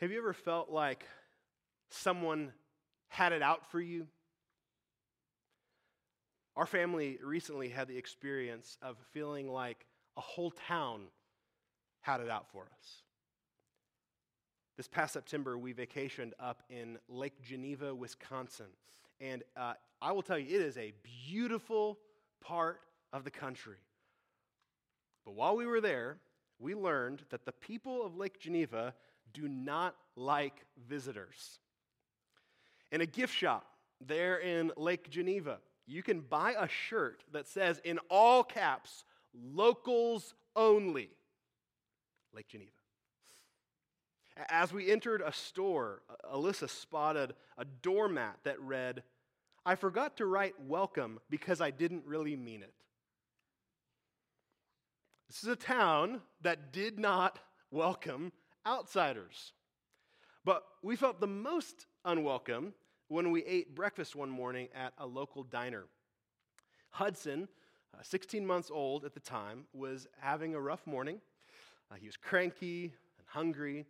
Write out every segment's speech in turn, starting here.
Have you ever felt like someone had it out for you? Our family recently had the experience of feeling like a whole town had it out for us. This past September, we vacationed up in Lake Geneva, Wisconsin. And uh, I will tell you, it is a beautiful part of the country. But while we were there, we learned that the people of Lake Geneva do not like visitors. In a gift shop there in Lake Geneva, you can buy a shirt that says in all caps, locals only. Lake Geneva. As we entered a store, Alyssa spotted a doormat that read, I forgot to write welcome because I didn't really mean it. This is a town that did not welcome outsiders. But we felt the most unwelcome when we ate breakfast one morning at a local diner. Hudson, uh, 16 months old at the time, was having a rough morning. Uh, he was cranky and hungry,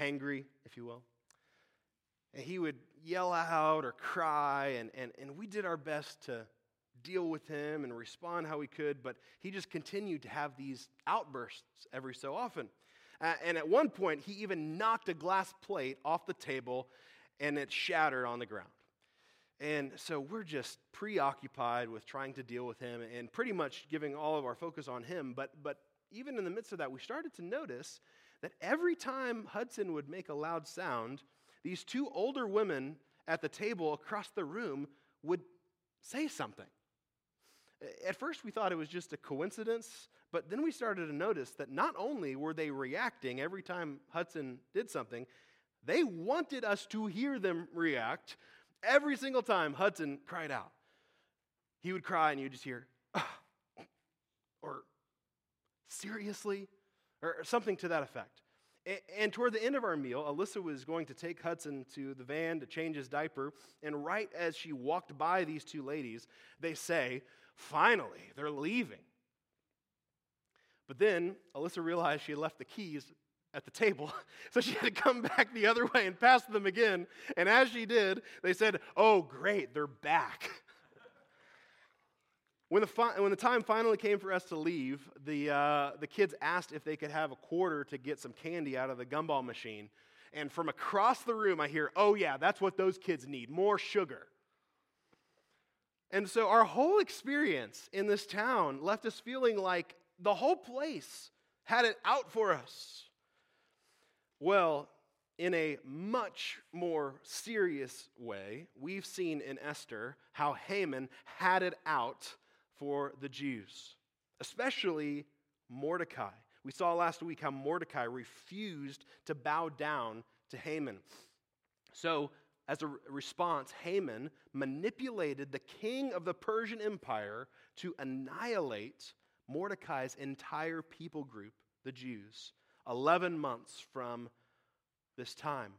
hangry, if you will. And he would yell out or cry, and, and, and we did our best to deal with him and respond how we could, but he just continued to have these outbursts every so often. And at one point, he even knocked a glass plate off the table and it shattered on the ground. And so we're just preoccupied with trying to deal with him and pretty much giving all of our focus on him. But, but even in the midst of that, we started to notice that every time Hudson would make a loud sound, these two older women at the table across the room would say something. At first, we thought it was just a coincidence, but then we started to notice that not only were they reacting every time Hudson did something, they wanted us to hear them react every single time Hudson cried out. He would cry, and you'd just hear, or seriously, or something to that effect. And toward the end of our meal, Alyssa was going to take Hudson to the van to change his diaper. And right as she walked by these two ladies, they say, Finally, they're leaving. But then Alyssa realized she had left the keys at the table, so she had to come back the other way and pass them again. And as she did, they said, Oh, great, they're back. When the, fi- when the time finally came for us to leave, the, uh, the kids asked if they could have a quarter to get some candy out of the gumball machine. And from across the room, I hear, oh, yeah, that's what those kids need more sugar. And so our whole experience in this town left us feeling like the whole place had it out for us. Well, in a much more serious way, we've seen in Esther how Haman had it out for the Jews, especially Mordecai. We saw last week how Mordecai refused to bow down to Haman. So as a response, Haman manipulated the king of the Persian Empire to annihilate Mordecai's entire people group, the Jews, 11 months from this time.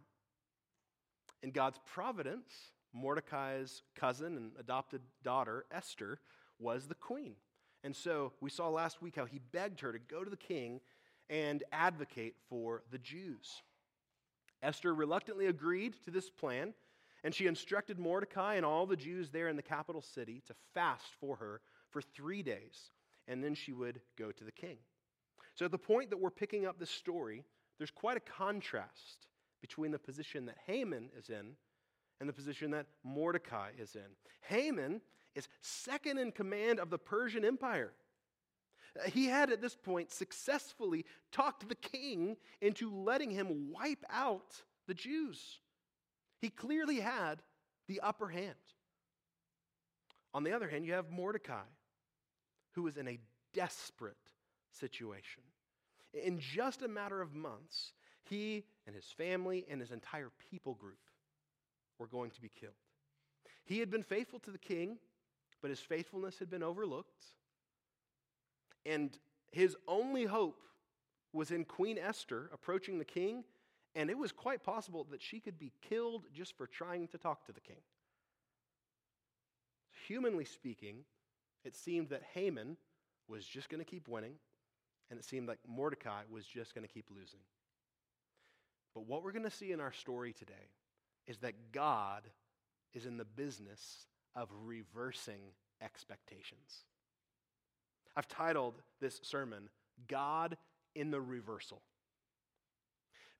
In God's providence, Mordecai's cousin and adopted daughter, Esther, was the queen. And so we saw last week how he begged her to go to the king and advocate for the Jews. Esther reluctantly agreed to this plan, and she instructed Mordecai and all the Jews there in the capital city to fast for her for three days, and then she would go to the king. So, at the point that we're picking up this story, there's quite a contrast between the position that Haman is in and the position that Mordecai is in. Haman is second in command of the Persian Empire. He had at this point successfully talked the king into letting him wipe out the Jews. He clearly had the upper hand. On the other hand, you have Mordecai, who was in a desperate situation. In just a matter of months, he and his family and his entire people group were going to be killed. He had been faithful to the king, but his faithfulness had been overlooked. And his only hope was in Queen Esther approaching the king, and it was quite possible that she could be killed just for trying to talk to the king. Humanly speaking, it seemed that Haman was just going to keep winning, and it seemed like Mordecai was just going to keep losing. But what we're going to see in our story today is that God is in the business of reversing expectations. I've titled this sermon, God in the Reversal.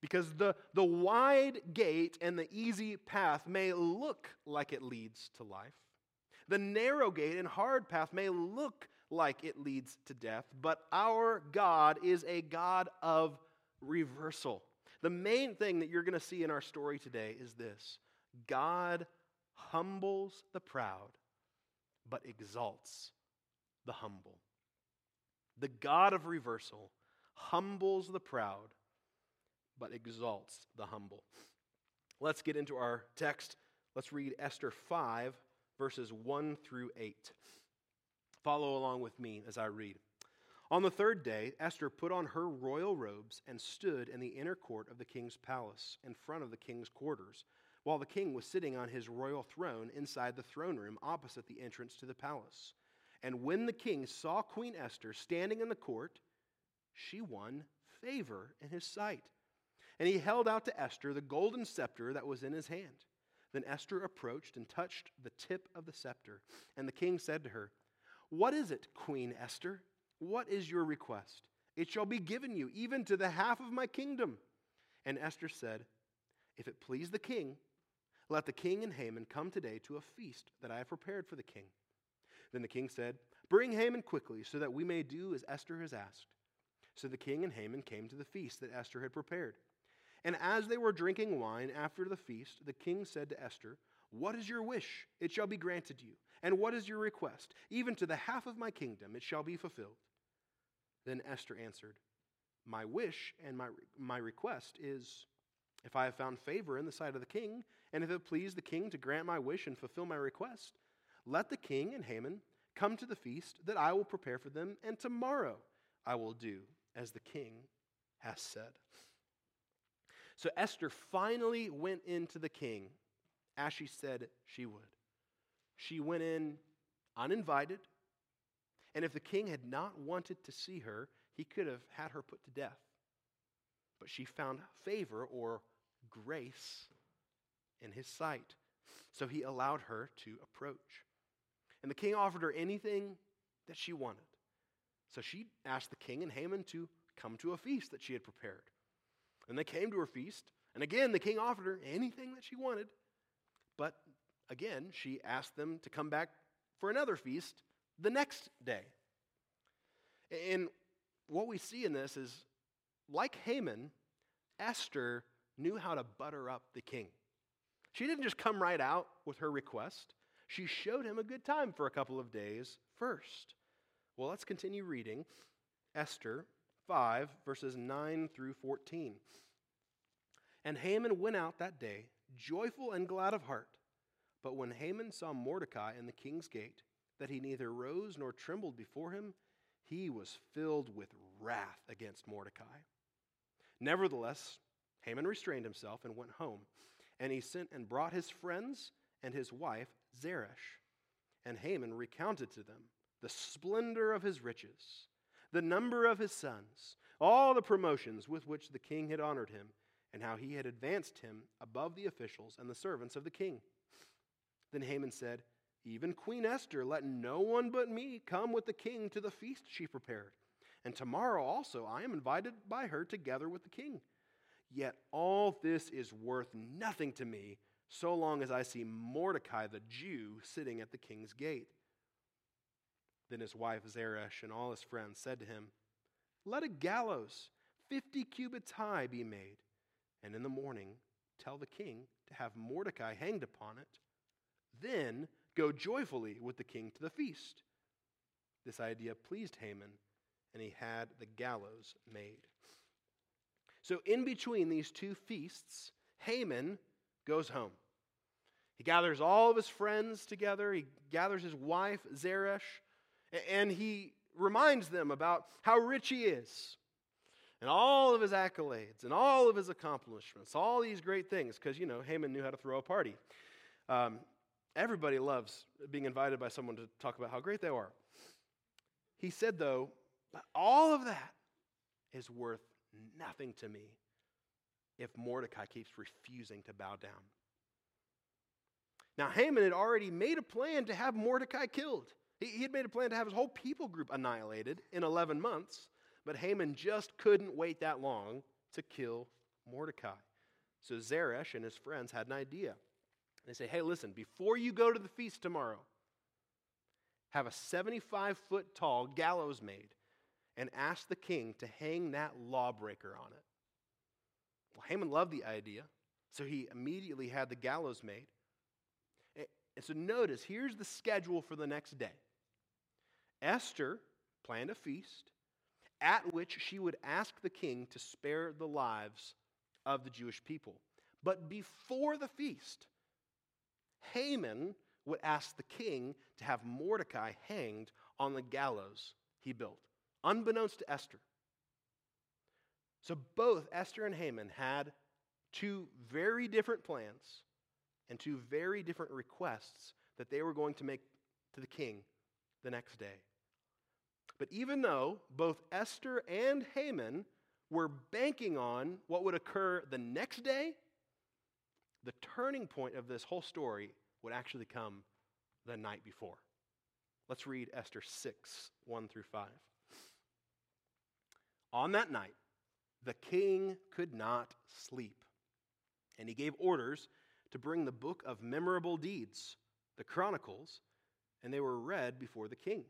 Because the, the wide gate and the easy path may look like it leads to life. The narrow gate and hard path may look like it leads to death, but our God is a God of reversal. The main thing that you're going to see in our story today is this God humbles the proud, but exalts the humble. The God of reversal humbles the proud, but exalts the humble. Let's get into our text. Let's read Esther 5, verses 1 through 8. Follow along with me as I read. On the third day, Esther put on her royal robes and stood in the inner court of the king's palace, in front of the king's quarters, while the king was sitting on his royal throne inside the throne room opposite the entrance to the palace. And when the king saw Queen Esther standing in the court, she won favor in his sight. And he held out to Esther the golden scepter that was in his hand. Then Esther approached and touched the tip of the scepter. And the king said to her, What is it, Queen Esther? What is your request? It shall be given you, even to the half of my kingdom. And Esther said, If it please the king, let the king and Haman come today to a feast that I have prepared for the king. Then the king said, Bring Haman quickly, so that we may do as Esther has asked. So the king and Haman came to the feast that Esther had prepared. And as they were drinking wine after the feast, the king said to Esther, What is your wish? It shall be granted you. And what is your request? Even to the half of my kingdom it shall be fulfilled. Then Esther answered, My wish and my, my request is if I have found favor in the sight of the king, and if it please the king to grant my wish and fulfill my request, let the king and Haman come to the feast that I will prepare for them, and tomorrow I will do as the king has said. So Esther finally went into the king as she said she would. She went in uninvited, and if the king had not wanted to see her, he could have had her put to death. But she found favor or grace in his sight, so he allowed her to approach. And the king offered her anything that she wanted. So she asked the king and Haman to come to a feast that she had prepared. And they came to her feast, and again the king offered her anything that she wanted. But again, she asked them to come back for another feast the next day. And what we see in this is like Haman, Esther knew how to butter up the king. She didn't just come right out with her request, she showed him a good time for a couple of days first. Well, let's continue reading Esther 5, verses 9 through 14. And Haman went out that day, joyful and glad of heart. But when Haman saw Mordecai in the king's gate, that he neither rose nor trembled before him, he was filled with wrath against Mordecai. Nevertheless, Haman restrained himself and went home, and he sent and brought his friends and his wife Zeresh. And Haman recounted to them the splendor of his riches, the number of his sons, all the promotions with which the king had honored him, and how he had advanced him above the officials and the servants of the king. Then Haman said, Even Queen Esther, let no one but me come with the king to the feast she prepared. And tomorrow also I am invited by her together with the king. Yet all this is worth nothing to me so long as I see Mordecai the Jew sitting at the king's gate. Then his wife Zeresh and all his friends said to him, Let a gallows fifty cubits high be made, and in the morning tell the king to have Mordecai hanged upon it then go joyfully with the king to the feast. This idea pleased Haman, and he had the gallows made. So, in between these two feasts, Haman goes home. He gathers all of his friends together, he gathers his wife, Zeresh, and he reminds them about how rich he is and all of his accolades and all of his accomplishments, all these great things, because, you know, Haman knew how to throw a party. Um, Everybody loves being invited by someone to talk about how great they are. He said, though, all of that is worth nothing to me if Mordecai keeps refusing to bow down. Now, Haman had already made a plan to have Mordecai killed. He, had made a plan to have his whole people group annihilated in 11 months, but Haman just couldn't wait that long to kill Mordecai. So Zeresh and his friends had an idea. They say, hey, listen, before you go to the feast tomorrow, have a 75 foot tall gallows made and ask the king to hang that lawbreaker on it. Well, Haman loved the idea, so he immediately had the gallows made. And so notice, here's the schedule for the next day Esther planned a feast at which she would ask the king to spare the lives of the Jewish people. But before the feast, Haman would ask the king to have Mordecai hanged on the gallows he built, unbeknownst to Esther. So both Esther and Haman had two very different plans and two very different requests that they were going to make to the king the next day. But even though both Esther and Haman were banking on what would occur the next day, the turning point of this whole story would actually come the night before. Let's read Esther 6 1 through 5. On that night, the king could not sleep, and he gave orders to bring the book of memorable deeds, the Chronicles, and they were read before the king.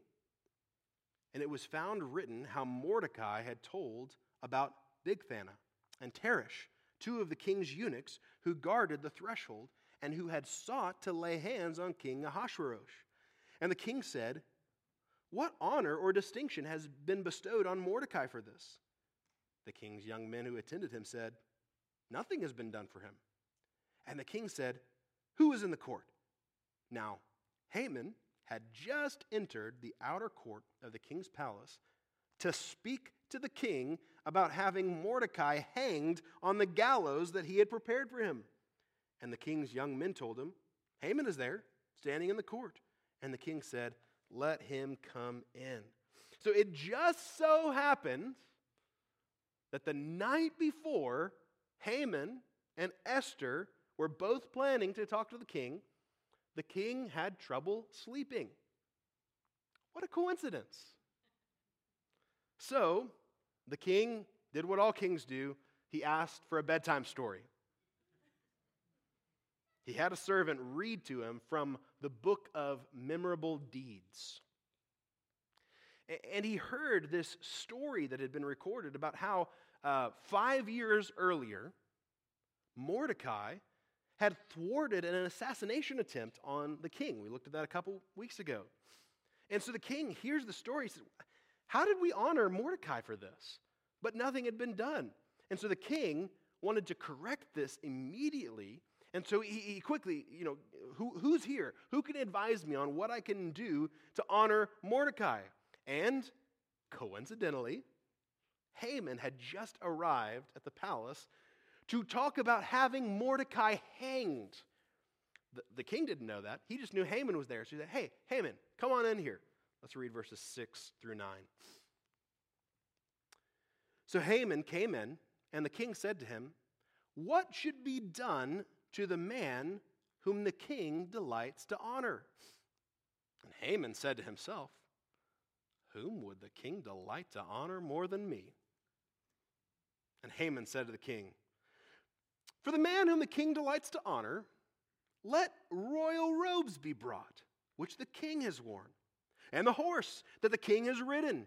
And it was found written how Mordecai had told about Bigthana and Teresh, two of the king's eunuchs who guarded the threshold and who had sought to lay hands on King Ahasuerus. And the king said, What honor or distinction has been bestowed on Mordecai for this? The king's young men who attended him said, Nothing has been done for him. And the king said, Who is in the court? Now, Haman had just entered the outer court of the king's palace to speak to the king about having Mordecai hanged on the gallows that he had prepared for him. And the king's young men told him, Haman is there, standing in the court. And the king said, Let him come in. So it just so happened that the night before, Haman and Esther were both planning to talk to the king. The king had trouble sleeping. What a coincidence. So, the king did what all kings do he asked for a bedtime story. He had a servant read to him from the book of memorable deeds. And he heard this story that had been recorded about how uh, five years earlier, Mordecai had thwarted an assassination attempt on the king. We looked at that a couple weeks ago. And so the king hears the story. He says, How did we honor Mordecai for this? But nothing had been done. And so the king wanted to correct this immediately. And so he, he quickly, you know, who, who's here? Who can advise me on what I can do to honor Mordecai? And coincidentally, Haman had just arrived at the palace to talk about having Mordecai hanged. The, the king didn't know that. He just knew Haman was there. So he said, Hey, Haman, come on in here. Let's read verses 6 through 9. So Haman came in, and the king said to him, What should be done to the man whom the king delights to honor? And Haman said to himself, Whom would the king delight to honor more than me? And Haman said to the king, for the man whom the king delights to honor, let royal robes be brought, which the king has worn, and the horse that the king has ridden,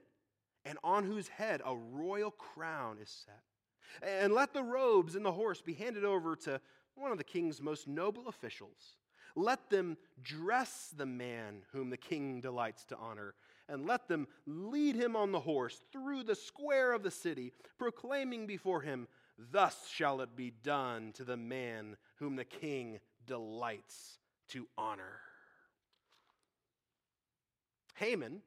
and on whose head a royal crown is set. And let the robes and the horse be handed over to one of the king's most noble officials. Let them dress the man whom the king delights to honor, and let them lead him on the horse through the square of the city, proclaiming before him, Thus shall it be done to the man whom the king delights to honor. Haman,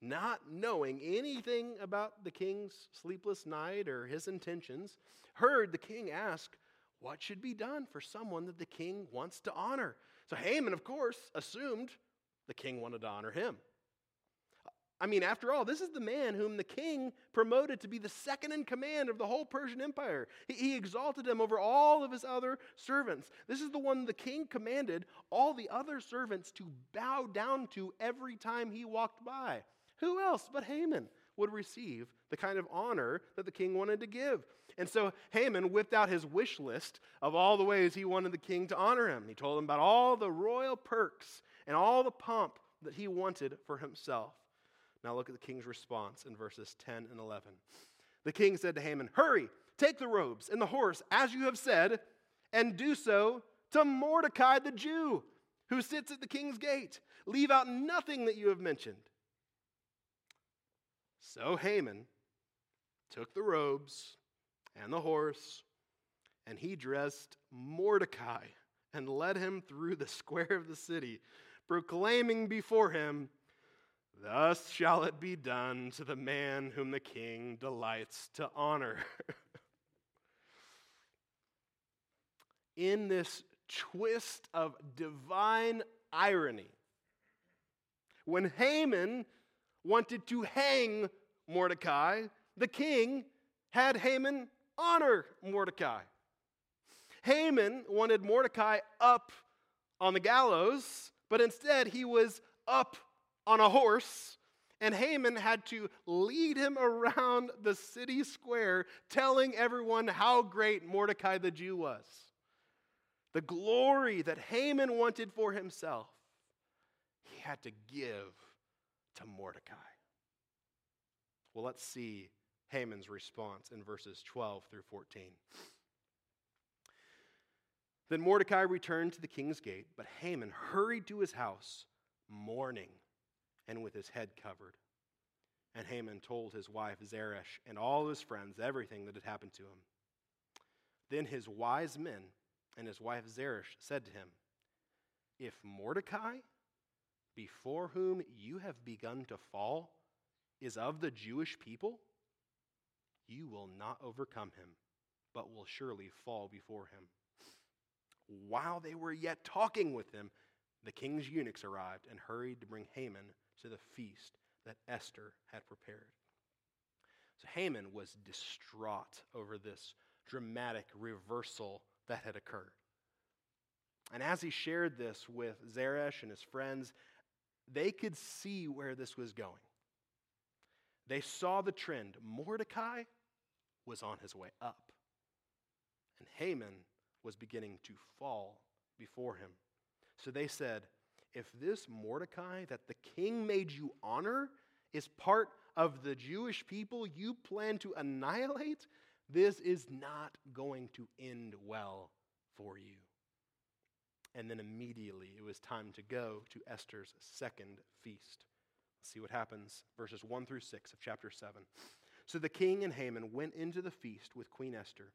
not knowing anything about the king's sleepless night or his intentions, heard the king ask, What should be done for someone that the king wants to honor? So Haman, of course, assumed the king wanted to honor him. I mean, after all, this is the man whom the king promoted to be the second in command of the whole Persian Empire. He, he, exalted him over all of his other servants. This is the one the king commanded all the other servants to bow down to every time he walked by. Who else but Haman would receive the kind of honor that the king wanted to give? And so Haman whipped out his wish list of all the ways he wanted the king to honor him. He told him about all the royal perks and all the pomp that he wanted for himself. Now look at the king's response in verses 10 and 11. The king said to Haman, Hurry, take the robes and the horse, as you have said, and do so to Mordecai the Jew, who sits at the king's gate. Leave out nothing that you have mentioned. So Haman took the robes and the horse, and he dressed Mordecai and led him through the square of the city, proclaiming before him, Thus shall it be done to the man whom the king delights to honor. In this twist of divine irony, when Haman wanted to hang Mordecai, the king had Haman honor Mordecai. Haman wanted Mordecai up on the gallows, but instead he was up on a horse, and Haman had to lead him around the city square, telling everyone how great Mordecai the Jew was. The glory that Haman wanted for himself, he had to give to Mordecai. Well, let's see Haman's response in verses 12 through 14. Then Mordecai returned to the king's gate, but Haman hurried to his house, mourning and with his head covered. And Haman told his wife Zeresh and all his friends everything that had happened to him. Then his wise men and his wife Zeresh said to him, If Mordecai, before whom you have begun to fall, is of the Jewish people, you will not overcome him, but will surely fall before him. While they were yet talking with him, the king's eunuchs arrived and hurried to bring Haman to the feast that Esther had prepared. So Haman was distraught over this dramatic reversal that had occurred. And as he shared this with Zeresh and his friends, they could see where this was going. They saw the trend. Mordecai was on his way up, and Haman was beginning to fall before him. So they said, if this Mordecai that the king made you honor is part of the Jewish people you plan to annihilate, this is not going to end well for you. And then immediately it was time to go to Esther's second feast. Let's see what happens, verses 1 through 6 of chapter 7. So the king and Haman went into the feast with Queen Esther.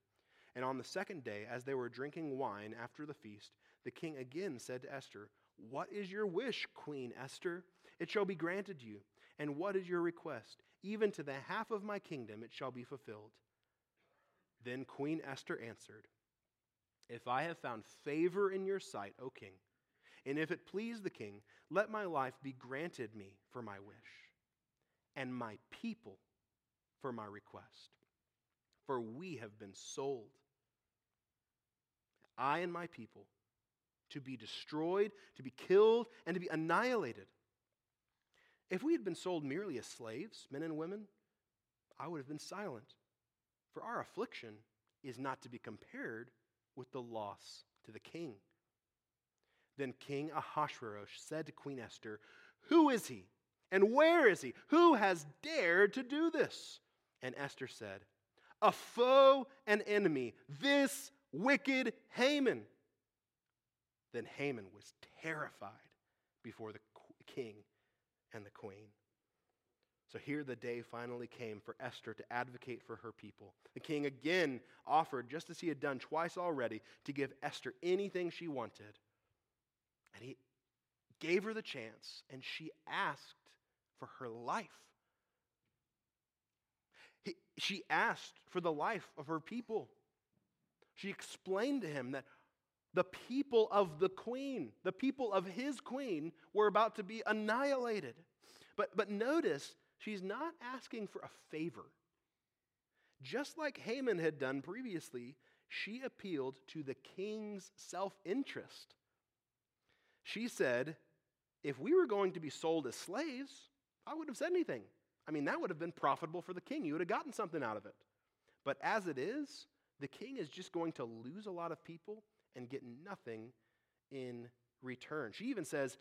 And on the second day, as they were drinking wine after the feast, the king again said to Esther, what is your wish, Queen Esther? It shall be granted you. And what is your request? Even to the half of my kingdom it shall be fulfilled. Then Queen Esther answered, If I have found favor in your sight, O king, and if it please the king, let my life be granted me for my wish, and my people for my request. For we have been sold. I and my people to be destroyed, to be killed, and to be annihilated. If we had been sold merely as slaves, men and women, I would have been silent. For our affliction is not to be compared with the loss to the king. Then King Ahasuerus said to Queen Esther, Who is he? And where is he? Who has dared to do this? And Esther said, A foe and enemy, this wicked Haman. Then Haman was terrified before the king and the queen. So here the day finally came for Esther to advocate for her people. The king again offered, just as he had done twice already, to give Esther anything she wanted. And he gave her the chance, and she asked for her life. He, she asked for the life of her people. She explained to him that the people of the queen, the people of his queen, were about to be annihilated. But, but notice, she's not asking for a favor. Just like Haman had done previously, she appealed to the king's self interest. She said, If we were going to be sold as slaves, I would have said anything. I mean, that would have been profitable for the king. You would have gotten something out of it. But as it is, the king is just going to lose a lot of people and get nothing in return. She even says,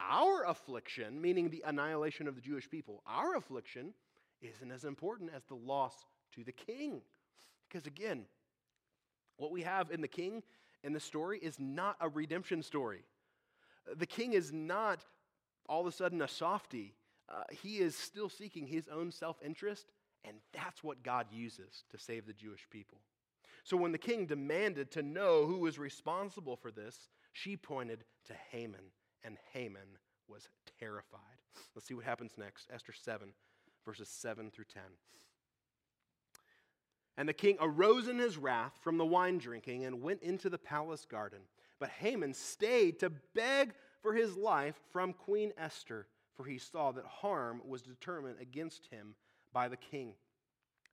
Our affliction, meaning the annihilation of the Jewish people, our affliction isn't as important as the loss to the king. Because again, what we have in the king in the story is not a redemption story. The king is not all of a sudden a softy. Uh, he is still seeking his own self interest, and that's what God uses to save the Jewish people. So when the king demanded to know who was responsible for this, she pointed to Haman, and Haman was terrified. Let's see what happens next. Esther 7, verses 7 through 10. And the king arose in his wrath from the wine drinking and went into the palace garden. But Haman stayed to beg for his life from Queen Esther, for he saw that harm was determined against him by the king.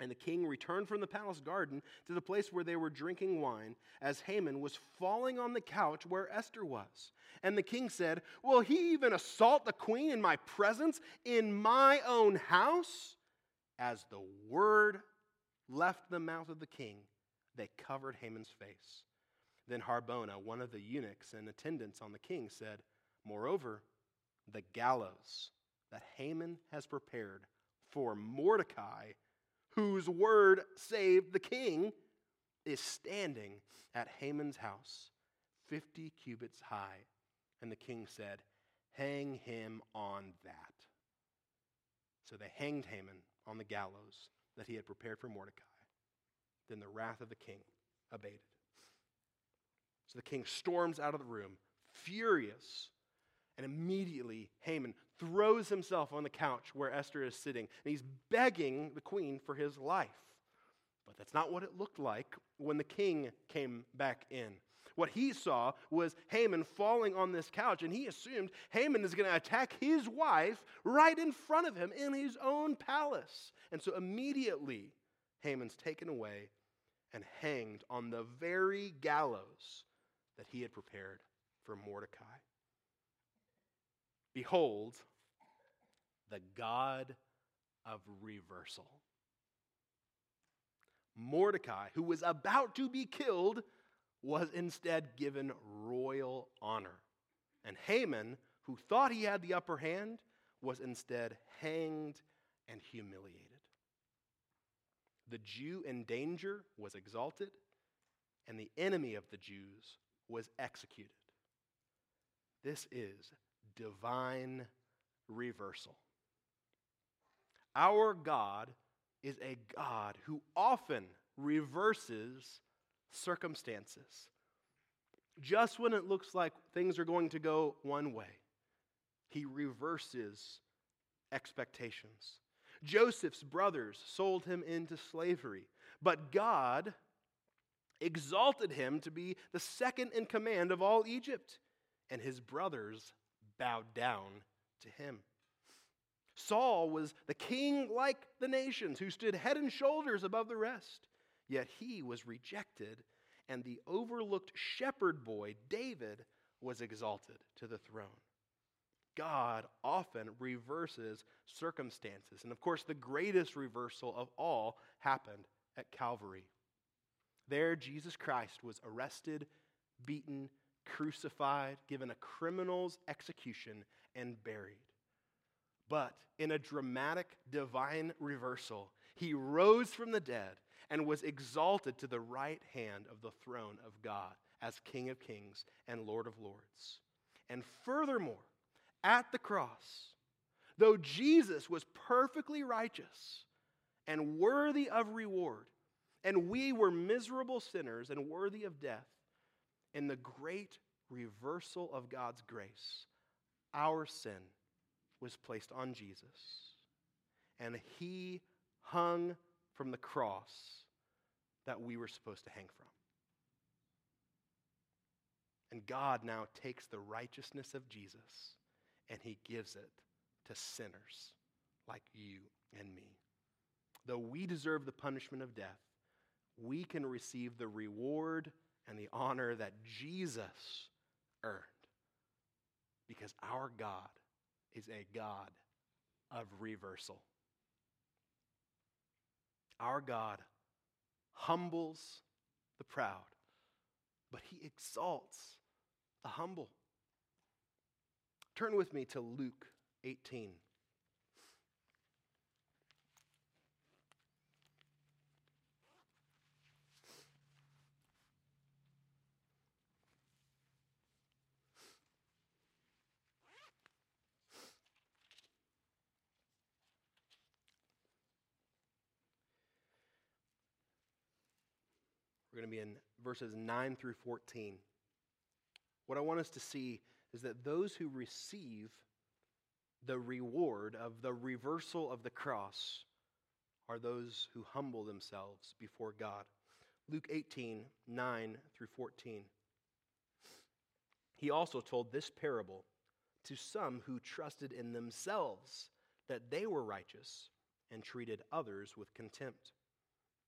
And the king returned from the palace garden to the place where they were drinking wine, as Haman was falling on the couch where Esther was. And the king said, Will he even assault the queen in my presence, in my own house? As the word left the mouth of the king, they covered Haman's face. Then Harbona, one of the eunuchs in attendance on the king, said, Moreover, the gallows that Haman has prepared for Mordecai whose word saved the king, is standing at Haman's house, 50 cubits high. And the king said, Hang him on that. So they hanged Haman on the gallows that he had prepared for Mordecai. Then the wrath of the king abated. So the king storms out of the room, furious, and immediately Haman throws himself on the couch where Esther is sitting, and he's begging the queen for his life. But that's not what it looked like when the king came back in. What he saw was Haman falling on this couch, and he assumed Haman is going to attack his wife right in front of him in his own palace. And so immediately, Haman's taken away and hanged on the very gallows that he had prepared for Mordecai. Behold, the God of reversal. Mordecai, who was about to be killed, was instead given royal honor. And Haman, who thought he had the upper hand, was instead hanged and humiliated. The Jew in danger was exalted, and the enemy of the Jews was executed. This is divine reversal. Our God is a God who often reverses circumstances. Just when it looks like things are going to go one way, he reverses expectations. Joseph's brothers sold him into slavery, but God exalted him to be the second in command of all Egypt, and his brothers bowed down to him. Saul was the king like the nations who stood head and shoulders above the rest. Yet he was rejected, and the overlooked shepherd boy, David, was exalted to the throne. God often reverses circumstances. And of course, the greatest reversal of all happened at Calvary. There, Jesus Christ was arrested, beaten, crucified, given a criminal's execution, and buried. But in a dramatic divine reversal, he rose from the dead and was exalted to the right hand of the throne of God as King of kings and Lord of lords. And furthermore, at the cross, though Jesus was perfectly righteous and worthy of reward, and we were miserable sinners and worthy of death, in the great reversal of God's grace, our sin was placed on Jesus. And he hung from the cross that we were supposed to hang from. And God now takes the righteousness of Jesus and he gives it to sinners like you and me. Though we deserve the punishment of death, we can receive the reward and the honor that Jesus earned. Because our God is a God of reversal. Our God humbles the proud, but he exalts the humble. Turn with me to Luke 18. Going to be in verses 9 through 14. What I want us to see is that those who receive the reward of the reversal of the cross are those who humble themselves before God. Luke 18, 9 through 14. He also told this parable to some who trusted in themselves that they were righteous and treated others with contempt.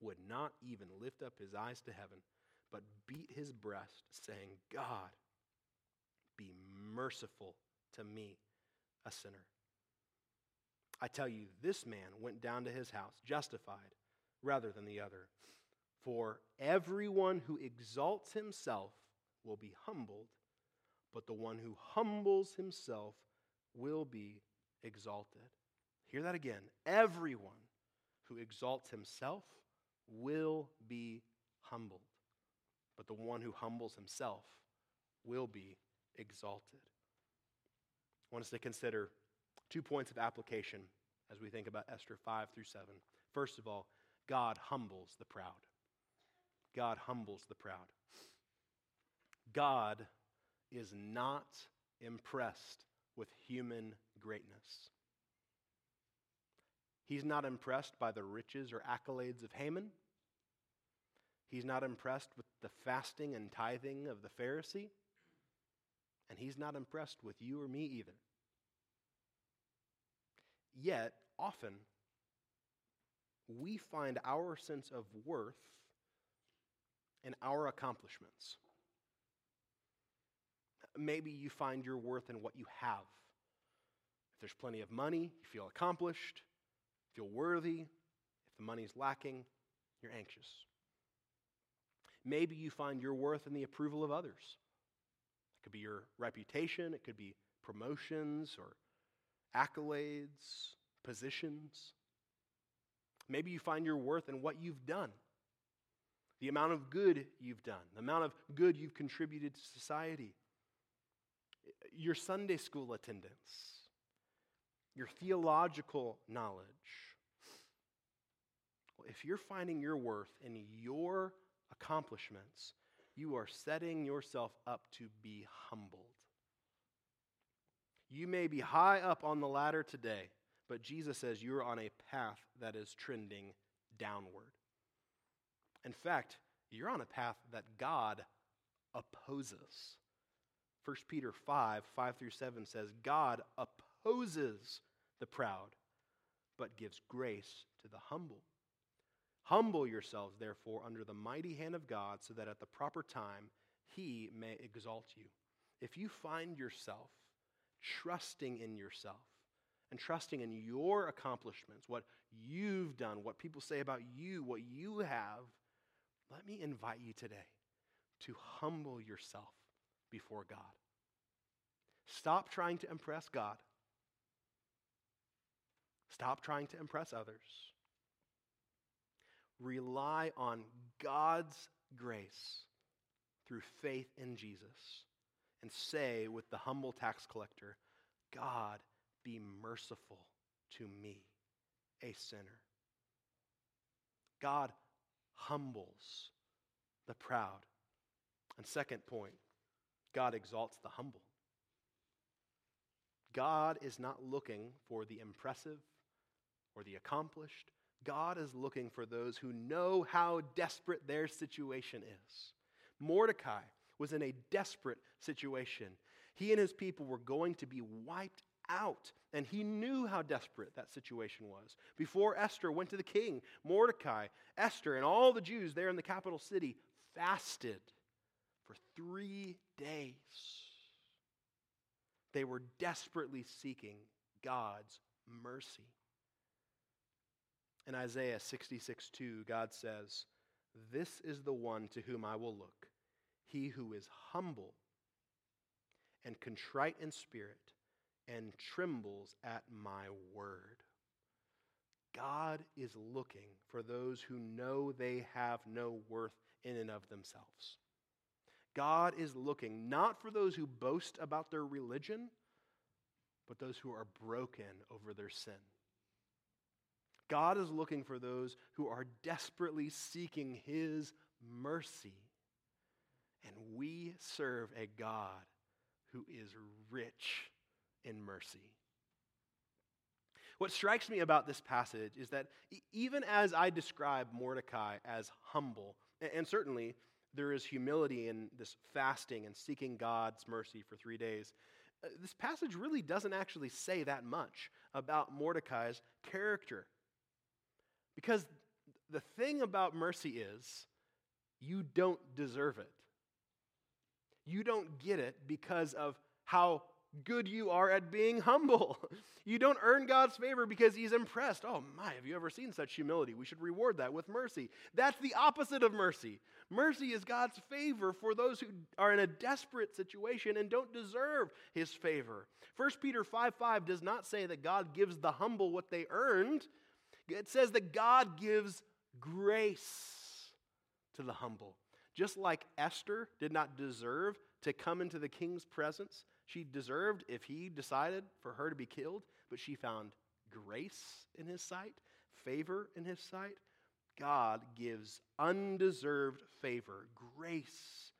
would not even lift up his eyes to heaven, but beat his breast, saying, God, be merciful to me, a sinner. I tell you, this man went down to his house justified rather than the other. For everyone who exalts himself will be humbled, but the one who humbles himself will be exalted. Hear that again. Everyone who exalts himself will be humbled, but the one who humbles himself will be exalted. I want us to consider two points of application as we think about Esther 5 through 7. First of all, God humbles the proud. God humbles the proud. God is not impressed with human greatness. He's not impressed by the riches or accolades of Haman. He's not impressed with the fasting and tithing of the Pharisee. And he's not impressed with you or me either. Yet, often, we find our sense of worth in our accomplishments. Maybe you find your worth in what you have. If there's plenty of money, you feel accomplished feel worthy. If the money's lacking, you're anxious. Maybe you find your worth in the approval of others. It could be your reputation, it could be promotions or accolades, positions. Maybe you find your worth in what you've done, the amount of good you've done, the amount of good you've contributed to society, your Sunday school attendance, your theological knowledge, if you're finding your worth in your accomplishments, you are setting yourself up to be humbled. You may be high up on the ladder today, but Jesus says you're on a path that is trending downward. In fact, you're on a path that God opposes. 1 Peter 5 5 through 7 says, God opposes the proud, but gives grace to the humble. Humble yourselves, therefore, under the mighty hand of God, so that at the proper time he may exalt you. If you find yourself trusting in yourself and trusting in your accomplishments, what you've done, what people say about you, what you have, let me invite you today to humble yourself before God. Stop trying to impress God. Stop trying to impress others rely on God's grace through faith in Jesus and say with the humble tax collector, God, be merciful to me, a sinner. God humbles the proud. And second point, God exalts the humble. God is not looking for the impressive or the accomplished. God is looking for those who know how desperate their situation is. Mordecai was in a desperate situation. He and his people were going to be wiped out, and he knew how desperate that situation was. Before Esther went to the king, Mordecai, Esther, and all the Jews there in the capital city fasted for three days. They were desperately seeking God's mercy. In Isaiah 66 2, God says, This is the one to whom I will look, he who is humble and contrite in spirit and trembles at my word. God is looking for those who know they have no worth in and of themselves. God is looking not for those who boast about their religion, but those who are broken over their sin. God is looking for those who are desperately seeking His mercy. And we serve a God who is rich in mercy. What strikes me about this passage is that even as I describe Mordecai as humble, and certainly there is humility in this fasting and seeking God's mercy for three days, uh, this passage really doesn't actually say that much about Mordecai's character. Because the thing about mercy is, you don't deserve it. You don't get it because of how good you are at being humble. You don't earn God's favor because He's impressed. Oh my, have you ever seen such humility? We should reward that with mercy. That's the opposite of mercy. Mercy is God's favor for those who are in a desperate situation and don't deserve His favor. 1 Peter 5 5 does not say that God gives the humble what they earned, it says that God gives grace to the humble. Just like Esther did not deserve to come into the king's presence, she deserved if he decided for her to be killed, but she found grace in his sight, favor in his sight. God gives undeserved favor, grace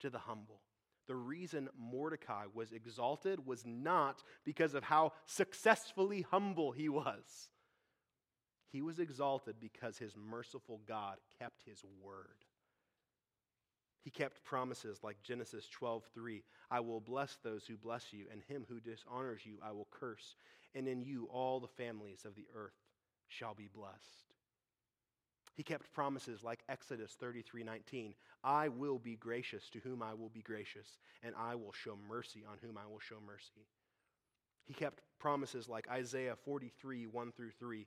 to the humble. The reason Mordecai was exalted was not because of how successfully humble he was. He was exalted because his merciful God kept his word. He kept promises like Genesis 12:3, I will bless those who bless you, and him who dishonors you I will curse, and in you all the families of the earth shall be blessed. He kept promises like Exodus 33:19, I will be gracious to whom I will be gracious, and I will show mercy on whom I will show mercy. He kept promises like Isaiah 43, 1 through 3,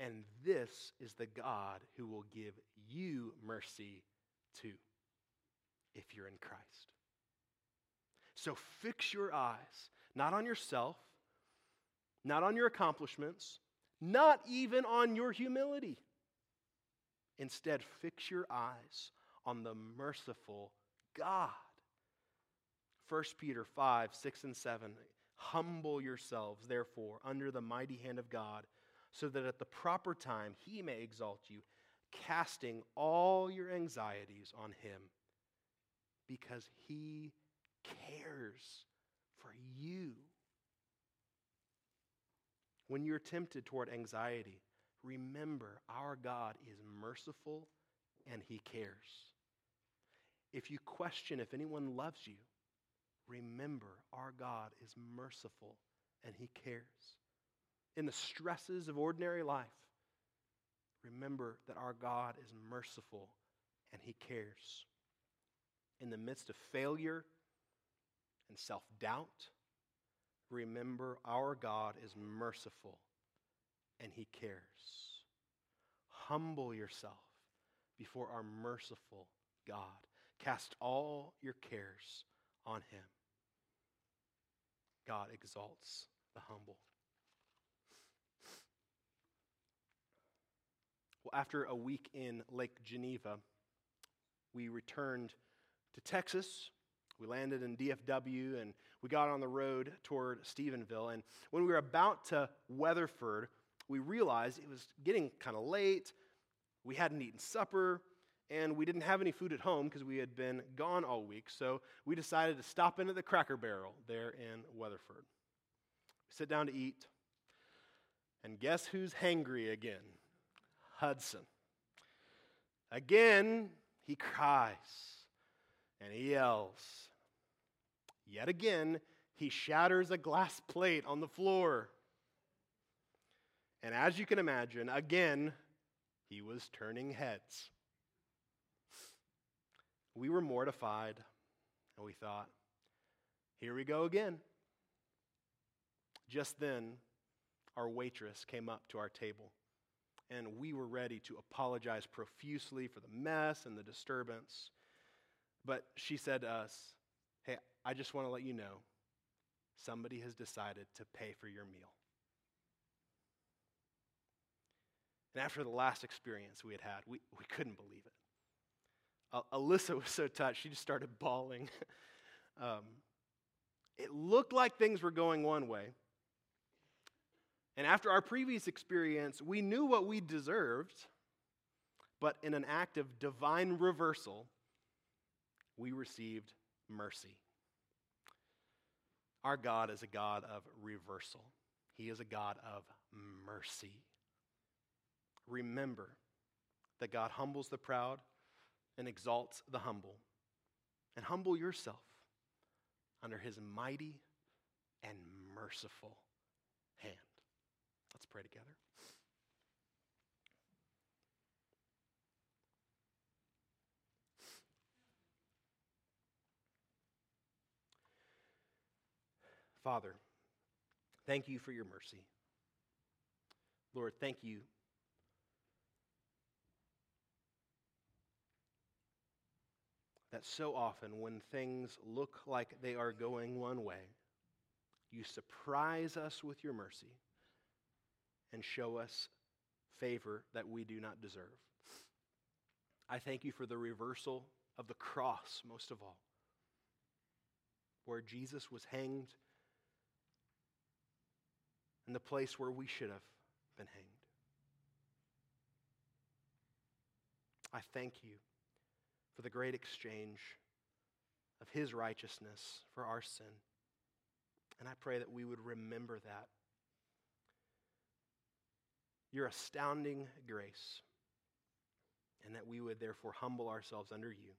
And this is the God who will give you mercy too, if you're in Christ. So fix your eyes not on yourself, not on your accomplishments, not even on your humility. Instead, fix your eyes on the merciful God. 1 Peter 5, 6, and 7. Humble yourselves, therefore, under the mighty hand of God so that at the proper time he may exalt you, casting all your anxieties on him because he cares for you. When you're tempted toward anxiety, remember our God is merciful and he cares. If you question if anyone loves you, remember our God is merciful and he cares in the stresses of ordinary life, remember that our God is merciful and He cares. In the midst of failure and self doubt, remember our God is merciful and he cares. Humble yourself before our merciful God. Cast all your cares on him. God exalts the humble. After a week in Lake Geneva, we returned to Texas. We landed in DFW and we got on the road toward Stephenville. And when we were about to Weatherford, we realized it was getting kind of late. We hadn't eaten supper and we didn't have any food at home because we had been gone all week. So we decided to stop in at the Cracker Barrel there in Weatherford. We sit down to eat. And guess who's hangry again? Hudson. Again, he cries and he yells. Yet again, he shatters a glass plate on the floor. And as you can imagine, again, he was turning heads. We were mortified, and we thought, here we go again. Just then, our waitress came up to our table and we were ready to apologize profusely for the mess and the disturbance. But she said to us, Hey, I just want to let you know somebody has decided to pay for your meal. And after the last experience we had had, we, we couldn't believe it. Uh, Alyssa was so touched, she just started bawling. um, it looked like things were going one way, and after our previous experience, we knew what we deserved, but in an act of divine reversal, we received mercy. Our God is a God of reversal, He is a God of mercy. Remember that God humbles the proud and exalts the humble. And humble yourself under His mighty and merciful hand. Let's pray together. Father, thank you for your mercy. Lord, thank you that so often when things look like they are going one way, you surprise us with your mercy and show us favor that we do not deserve. I thank you for the reversal of the cross, most of all, where Jesus was hanged in the place where we should have been hanged. I thank you for the great exchange of his righteousness for our sin. And I pray that we would remember that your astounding grace, and that we would therefore humble ourselves under you,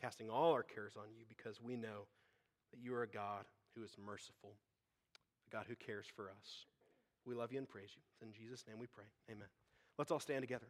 casting all our cares on you because we know that you are a God who is merciful, a God who cares for us. We love you and praise you. In Jesus' name we pray. Amen. Let's all stand together.